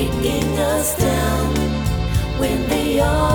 breaking us down when they are.